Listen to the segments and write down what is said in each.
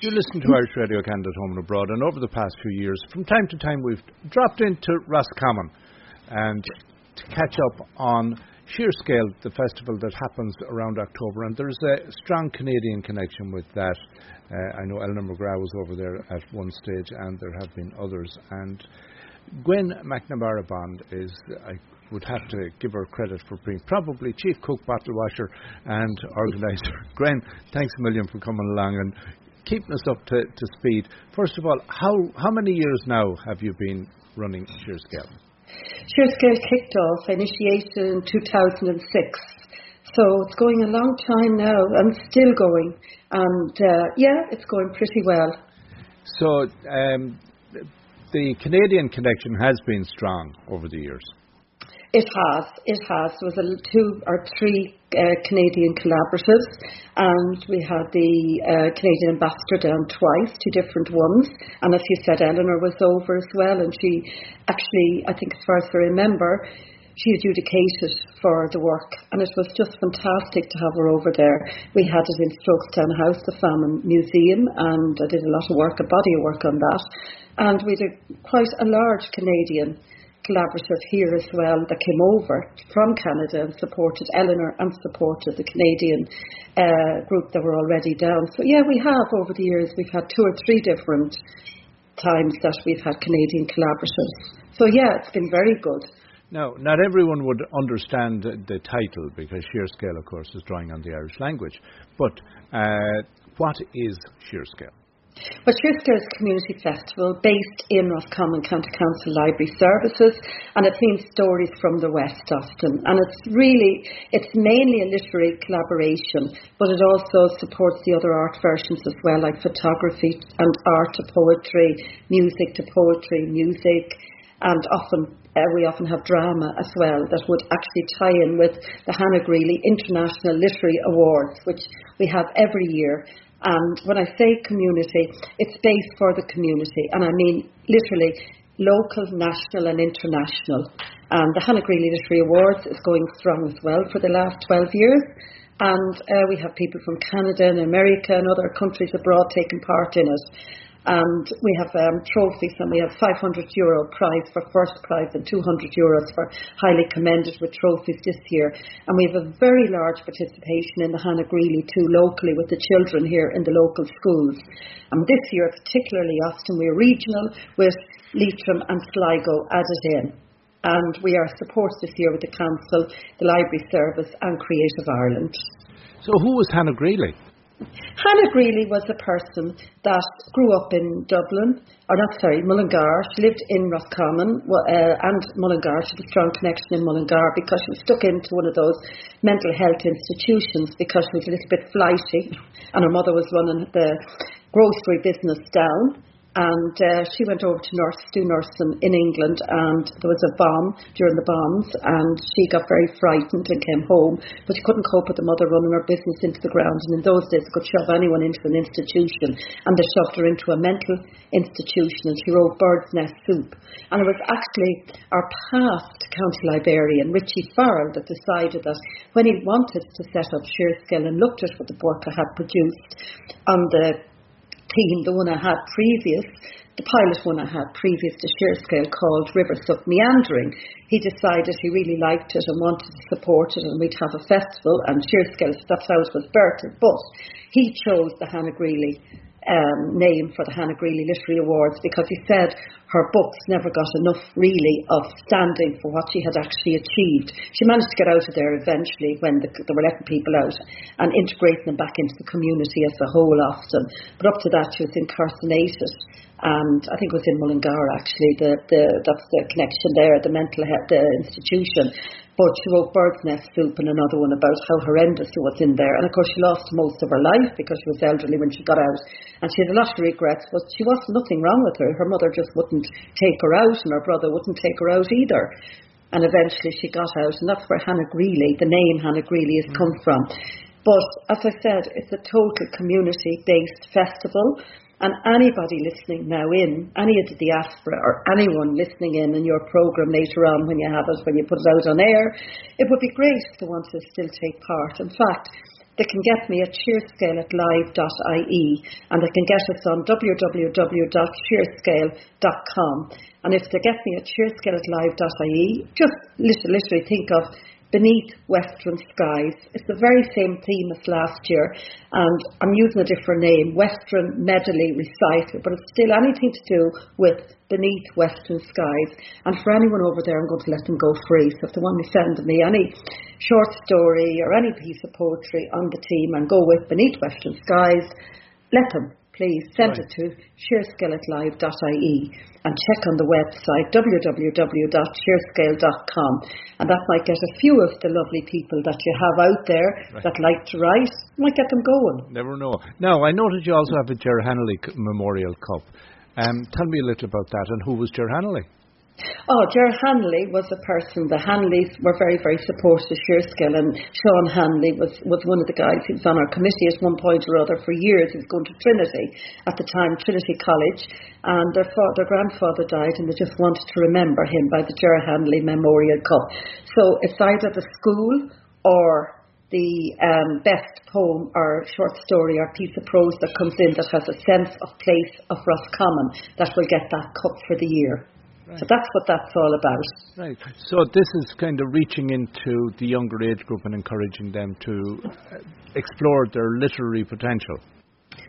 you listen to Irish Radio Canada Home and Abroad, and over the past few years, from time to time, we've dropped into Roscommon and to catch up on SiarScéal, the festival that happens around October, and there's a strong Canadian connection with that. Uh, I know Eleanor McGraw was over there at one stage, and there have been others. And Gwen McNamara Bond is, I would have to give her credit for being probably chief cook, bottle washer, and organizer. Gwen, thanks a million for coming along and keeping us up to, to speed. First of all, how how many years now have you been running SiarScéal? Sheer Scale kicked off, initiated in 2006. So it's going a long time now and still going. And uh, yeah, it's going pretty well. So um, the Canadian connection has been strong over the years. It has, it has. Was a two or three uh, Canadian collaboratives, and we had the uh, Canadian ambassador down twice, two different ones. And as you said, Eleanor was over as well, and she actually, I think, as far as I remember, she adjudicated for the work, and it was just fantastic to have her over there. We had it in Strokestown House, the Famine Museum, and I did a lot of work, a body of work on that. And we did quite a large Canadian collaborative here as well that came over from Canada and supported Eleanor and supported the Canadian uh, group that were already down. So yeah, we have over the years we've had two or three different times that we've had Canadian collaboratives. So yeah, it's been very good. Now, not everyone would understand the title because Sheer Scale, of course, is drawing on the Irish language. But uh, what is SiarScéal? But Sheer Community Festival, based in Roscommon County Council Library Services, and it means stories from the West often. And it's really, it's mainly a literary collaboration, but it also supports the other art versions as well, like photography and art to poetry, music to poetry, music, and often uh, we often have drama as well that would actually tie in with the Hanna Greally International Literary Awards, which we have every year. And when I say community, it's based for the community, and I mean literally local, national, and international. And the Hanna Greally Literary Awards is going strong as well for the last 12 years. And uh, we have people from Canada and America and other countries abroad taking part in it and we have um, trophies and we have 500 euro prize for first prize and 200 euros for highly commended with trophies this year and we have a very large participation in the Hanna Greally too locally with the children here in the local schools and this year particularly Austin we're regional with Leitrim and Sligo added in and we are supported this year with the council, the library service and Creative Ireland. So who was Hanna Greally? Hanna Greally was a person that grew up in Dublin, or not sorry, Mullingar. She lived in Roscommon uh, and Mullingar. She had a strong connection in Mullingar because she was stuck into one of those mental health institutions because she was a little bit flighty, and her mother was running the grocery business down and uh, she went over to nurse, do nursing in England, and there was a bomb during the bombs, and she got very frightened and came home, but she couldn't cope with the mother running her business into the ground, and in those days they could shove anyone into an institution, and they shoved her into a mental institution, and she wrote Bird's Nest Soup, and it was actually our past county librarian, Richie Farrell, that decided that when he wanted to set up SiarScéal and looked at what the Borca had produced on the team, the one I had previous, the pilot one I had previous to SiarScéal called River Suck Meandering. He decided he really liked it and wanted to support it and we'd have a festival and SiarScéal, that's how it was birthed. But he chose the Hanna Greally um, name for the Hanna Greally Literary Awards because he said her books never got enough really of standing for what she had actually achieved. She managed to get out of there eventually when the, they were letting people out and integrating them back into the community as a whole often. But up to that she was incarcerated and I think it was in Mullingar actually, the, the, that's the connection there, the mental health the institution. But she wrote Bird's Nest Soup and another one about how horrendous it was in there. And of course, she lost most of her life because she was elderly when she got out. And she had a lot of regrets, but she wasn't nothing wrong with her. Her mother just wouldn't take her out, and her brother wouldn't take her out either. And eventually she got out, and that's where Hanna Greally, the name Hanna Greally, has come mm. from. But as I said, it's a total community based festival. And anybody listening now in, any of the diaspora or anyone listening in in your program later on when you have it, when you put it out on air, it would be great if they want to still take part. In fact, they can get me at siarsceal at live.ie and they can get us on www.siarsceal.com. And if they get me at siarsceal at live.ie, just literally think of beneath western skies. It's the very same theme as last year, and I'm using a different name, Western Medley Recital, but it's still anything to do with beneath western skies. And for anyone over there, I'm going to let them go free. So if they want to send me any short story or any piece of poetry on the team and go with beneath western skies, let them please send right. it to siarsceal.live.ie and check on the website www.siarsceal.com and that might get a few of the lovely people that you have out there right. that like to write, might get them going. Never know. Now, I noted you also have a Ger Hanley Memorial Cup. Um, tell me a little about that and who was Ger Hanley? Oh, Ger Hanley was a person. The Hanleys were very, very supportive of SiarScéal, and Sean Hanley was, was one of the guys who was on our committee at one point or other for years. He was going to Trinity at the time, Trinity College, and their, fa- their grandfather died, and they just wanted to remember him by the Ger Hanley Memorial Cup. So it's either the school or the um, best poem or short story or piece of prose that comes in that has a sense of place of Roscommon that will get that cup for the year. Right. So that's what that's all about. Right. So this is kind of reaching into the younger age group and encouraging them to uh, explore their literary potential.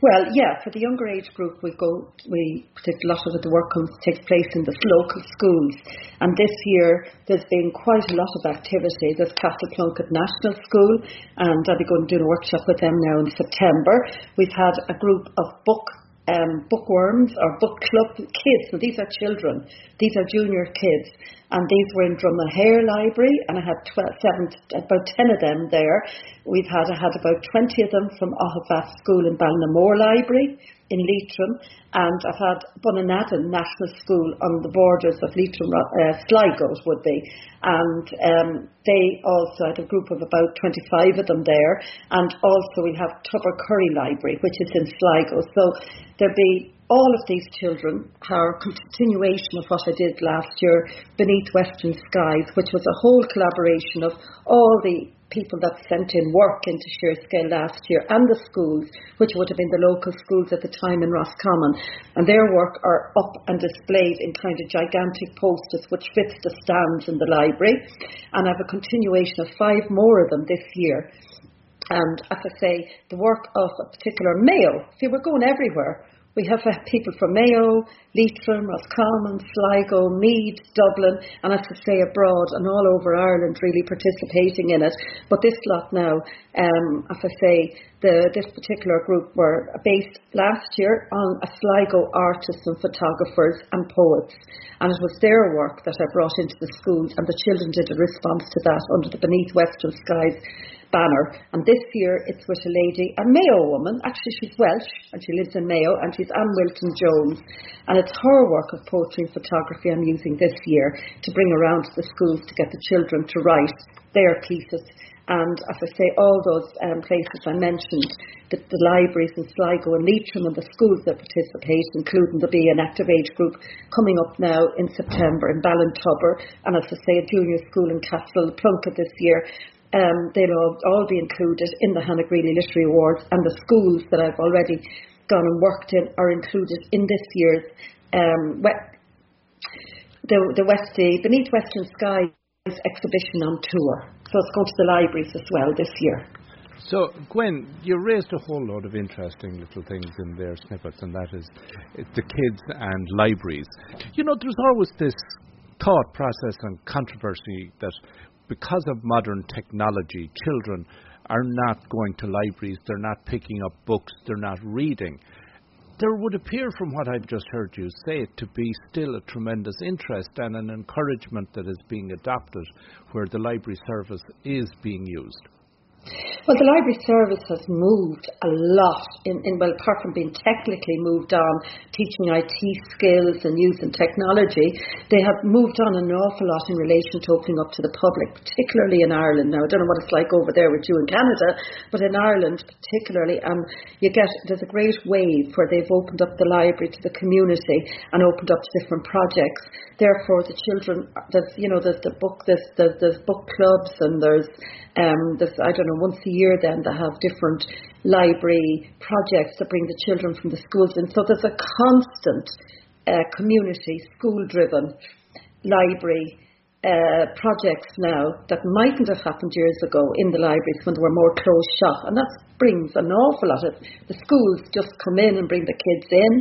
Well, yeah, for the younger age group, we go, we a lot of the work comes, takes place in the local schools. And this year, there's been quite a lot of activity. There's Castleplunket National School, and I'll be going to do a workshop with them now in September. We've had a group of book um, bookworms or book club kids. So these are children. These are junior kids. And these were in Dromahair Library, and I had 12, seven, about 10 of them there. We've had, I had about 20 of them from Aughavas School in Ballinamore Library in Leitrim, and I've had Bunanadden National School on the borders of Leitrim, uh, Sligo would be, and um, they also had a group of about 25 of them there, and also we have Tubbercurry Library, which is in Sligo. So there'd be all of these children are a continuation of what I did last year beneath Western Skies, which was a whole collaboration of all the people that sent in work into SiarScéal last year and the schools, which would have been the local schools at the time in Roscommon. And their work are up and displayed in kind of gigantic posters which fits the stands in the library. And I have a continuation of five more of them this year. And as I say, the work of a particular Mayo, see, we're going everywhere. We have people from Mayo, Leitrim, Roscommon, Sligo, Meath, Dublin, and as I say, abroad and all over Ireland really participating in it. But this lot now, um, as I say, the, this particular group were based last year on a Sligo artists and photographers and poets. And it was their work that I brought into the schools, and the children did a response to that under the Beneath Western Skies banner. And this year it's with a lady, a Mayo woman. Actually, she's Welsh and she lives in Mayo, and she's Anne Wilton Jones. And it's her work of poetry and photography I'm using this year to bring around to the schools to get the children to write their pieces. And as I say, all those um, places I mentioned, the, the, libraries in Sligo and Leitrim and the schools that participate, including the Be an Active Age group coming up now in September in Ballintubber, and as I say, a junior school in Castle Plunket this year um, they'll all, all be included in the Hanna Greally Literary Awards, and the schools that I've already gone and worked in are included in this year's um, the the West Beneath Western Skies exhibition on tour. So it's going to the libraries as well this year. So, Gwen, you raised a whole lot of interesting little things in their snippets, and that is the kids and libraries. You know, there's always this thought process and controversy that because of modern technology, children are not going to libraries, they're not picking up books, they're not reading. There would appear, from what I've just heard you say, to be still a tremendous interest and an encouragement that is being adopted where the library service is being used. Well, the library service has moved a lot in, in, well, apart from being technically moved on, teaching IT skills and using technology, they have moved on an awful lot in relation to opening up to the public, particularly in Ireland. Now, I don't know what it's like over there with you in Canada, but in Ireland particularly, um, you get, there's a great wave where they've opened up the library to the community and opened up to different projects. Therefore, the children, there's, you know, there's the book, there's, there's, there's book clubs and there's, um, there's, I don't know, once a year then they have different library projects that bring the children from the schools in. So there's a constant uh, community, school driven library uh, projects now that mightn't have happened years ago in the libraries when they were more closed shop. And that brings an awful lot of the schools just come in and bring the kids in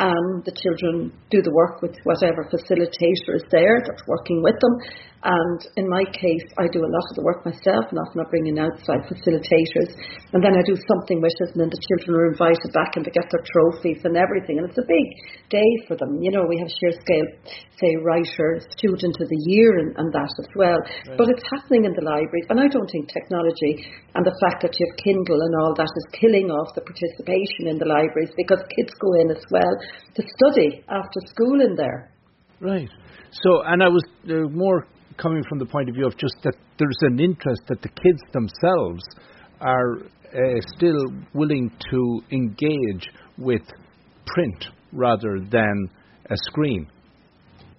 and the children do the work with whatever facilitator is there that's working with them. And in my case, I do a lot of the work myself, and often I bring in outside facilitators. And then I do something with it, and then the children are invited back and they get their trophies and everything. And it's a big day for them. You know, we have SiarScéal, say, writer, student of the year, and, and that as well. Right. But it's happening in the libraries. And I don't think technology and the fact that you have Kindle and all that is killing off the participation in the libraries because kids go in as well to study after school in there. Right. So, and I was uh, more coming from the point of view of just that there's an interest that the kids themselves are uh, still willing to engage with print rather than a screen.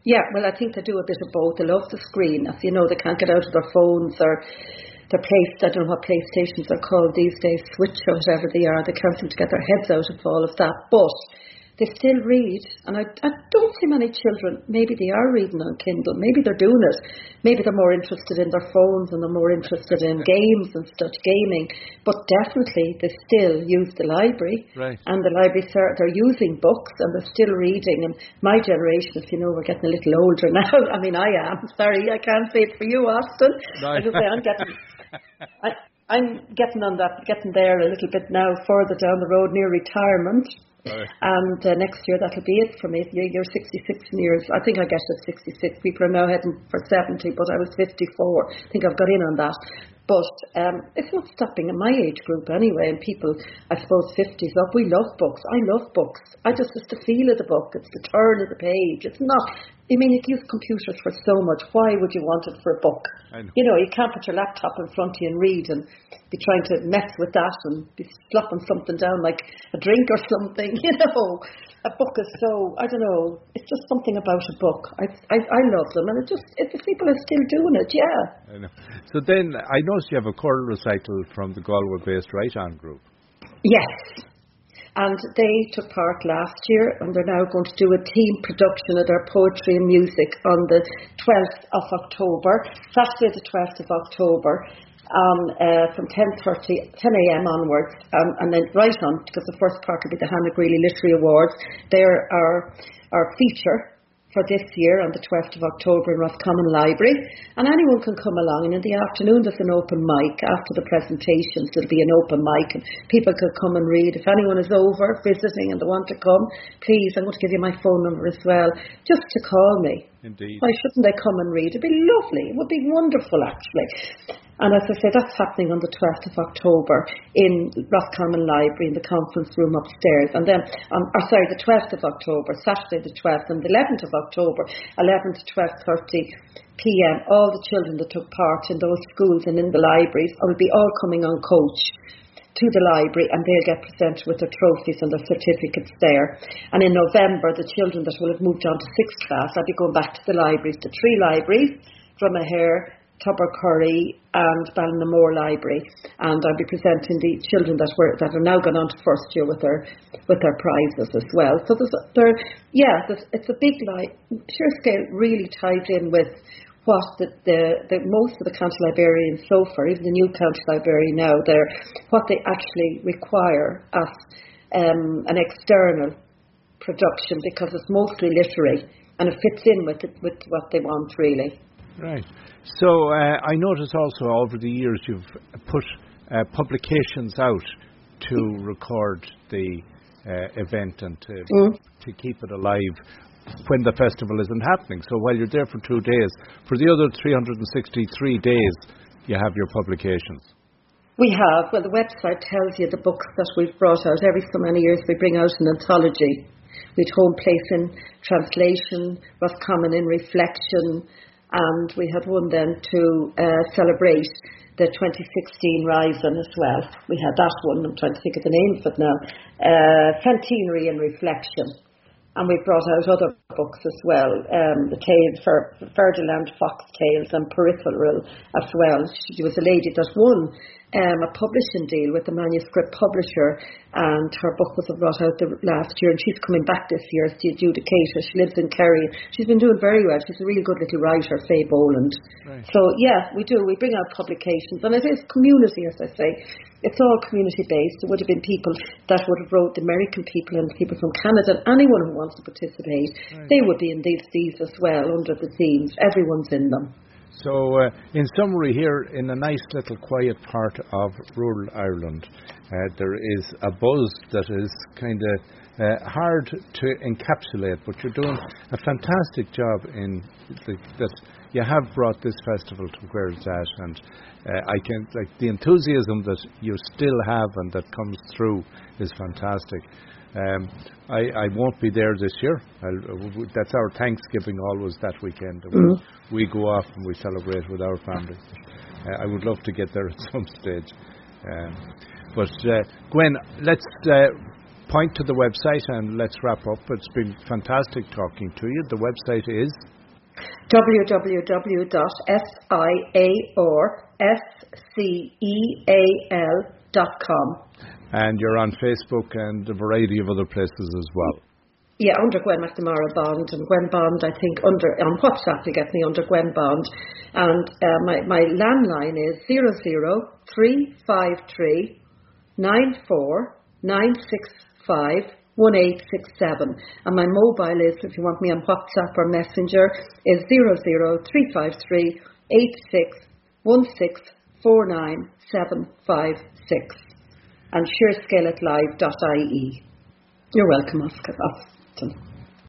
Yeah, well, I think they do a bit of both. They love the screen. As you know, they can't get out of their phones or their place. I don't know what PlayStations are called these days, Switch or whatever they are. They can't seem to get their heads out of all of that. But they still read. And I, I don't see many children, maybe they are reading on Kindle, maybe they're doing it. Maybe they're more interested in their phones and they're more interested in games and stuff, gaming. But definitely they still use the library. Right. And the library, they're using books and they're still reading. And my generation, if you know, we're getting a little older now. I mean, I am. Sorry, I can't say it for you, Austin. No. I just say I'm getting. I, I'm getting on that, getting there a little bit now, further down the road near retirement. Right. And uh, next year that'll be it for me. You're 66 years. I think I get to 66. People are now heading for 70, but I was 54. I think I've got in on that. But um, it's not stopping in my age group anyway. And people, I suppose, 50s up. We love books. I love books. I just, it's the feel of the book. It's the turn of the page. It's not I mean, you use computers for so much. Why would you want it for a book? Know. You know, you can't put your laptop in front of you and read and be trying to mess with that and be slopping something down like a drink or something. You know, a book is so I don't know. It's just something about a book. I I, I love them, and it just it, the people are still doing it. Yeah. I know. So then I noticed you have a choral recital from the Galway-based Right On group. Yes. And they took part last year and they're now going to do a team production of their poetry and music on the 12th of October, Saturday the 12th of October. Um, uh, from 10.30, 10 a.m. onwards, um, and then right on, because the first part will be the Hanna Greally Literary Awards. They're our, our feature for this year on the 12th of October in Roscommon Library. And anyone can come along. And in the afternoon, there's an open mic. After the presentations, there'll be an open mic and people could come and read. If anyone is over visiting and they want to come, please, I'm going to give you my phone number as well, just to call me. Indeed. Why shouldn't they come and read? It'd be lovely. It would be wonderful, actually. And as I say, that's happening on the 12th of October in Roscommon Library in the conference room upstairs. And then, um, or sorry, the 12th of October, Saturday the 12th, and the 11th of October, 11 to 12.30 p.m. All the children that took part in those schools and in the libraries will be all coming on coach to the library and they'll get presented with their trophies and their certificates there. And in November, the children that will have moved on to sixth class, I'll be going back to the libraries, the three libraries, Dromahair, Tubbercurry and Ballinamore Library, and I'll be presenting the children that were that are now gone on to first year with their with their prizes as well. So there's there, yeah, there's, it's a big like SiarScéal really ties in with what the, the, the most of the county librarians so far, even the new county library now, they're what they actually require as um, an external production because it's mostly literary and it fits in with it, with what they want really. Right. So uh, I notice also over the years you've put uh, publications out to record the uh, event and to mm. to keep it alive when the festival isn't happening. So while you're there for two days, for the other 363 days, you have your publications. We have. Well, the website tells you the books that we've brought out. Every so many years we bring out an anthology. We'd Home Place in Translation, Roscommon in Reflection, and we had one then to uh, celebrate the 2016 Rising as well. We had that one, I'm trying to think of the name of it now, uh, Centenary in Reflection. And we brought out other books as well. Um, the tales for Ferdinand Fox Tales and Peripheral as well. She was a lady that won um, a publishing deal with the manuscript publisher, and her book was brought out the last year, and she's coming back this year as the adjudicator. She lives in Kerry. She's been doing very well. She's a really good little writer, Faye Boland. Right. So yeah, we do. We bring out publications, and it is community, as I say. It's all community based. There would have been people that would have wrote the American people and people from Canada, and anyone who wants to participate, right. They would be in these these as well under the themes. Everyone's in them. So, uh, in summary, here in a nice little quiet part of rural Ireland, uh, there is a buzz that is kind of uh, hard to encapsulate, but you're doing a fantastic job in the, that you have brought this festival to where it's at, and uh, I can like the enthusiasm that you still have and that comes through is fantastic. Um, I, I won't be there this year. I'll, that's our Thanksgiving always that weekend. Mm-hmm. We, go off and we celebrate with our family. Uh, I would love to get there at some stage. Um, but uh, Gwen, let's uh, point to the website and let's wrap up. It's been fantastic talking to you. The website is www.siarsceal.com and you're on Facebook and a variety of other places as well. Yeah, under Gwen McNamara Bond and Gwen Bond, I think under on WhatsApp you get me under Gwen Bond, and uh, my my landline is zero zero three five three nine four nine six five one eight six seven, and my mobile is if you want me on WhatsApp or Messenger is zero zero three five three eight six one six four nine seven five six and surescaletlive.ie. You're welcome, Oscar.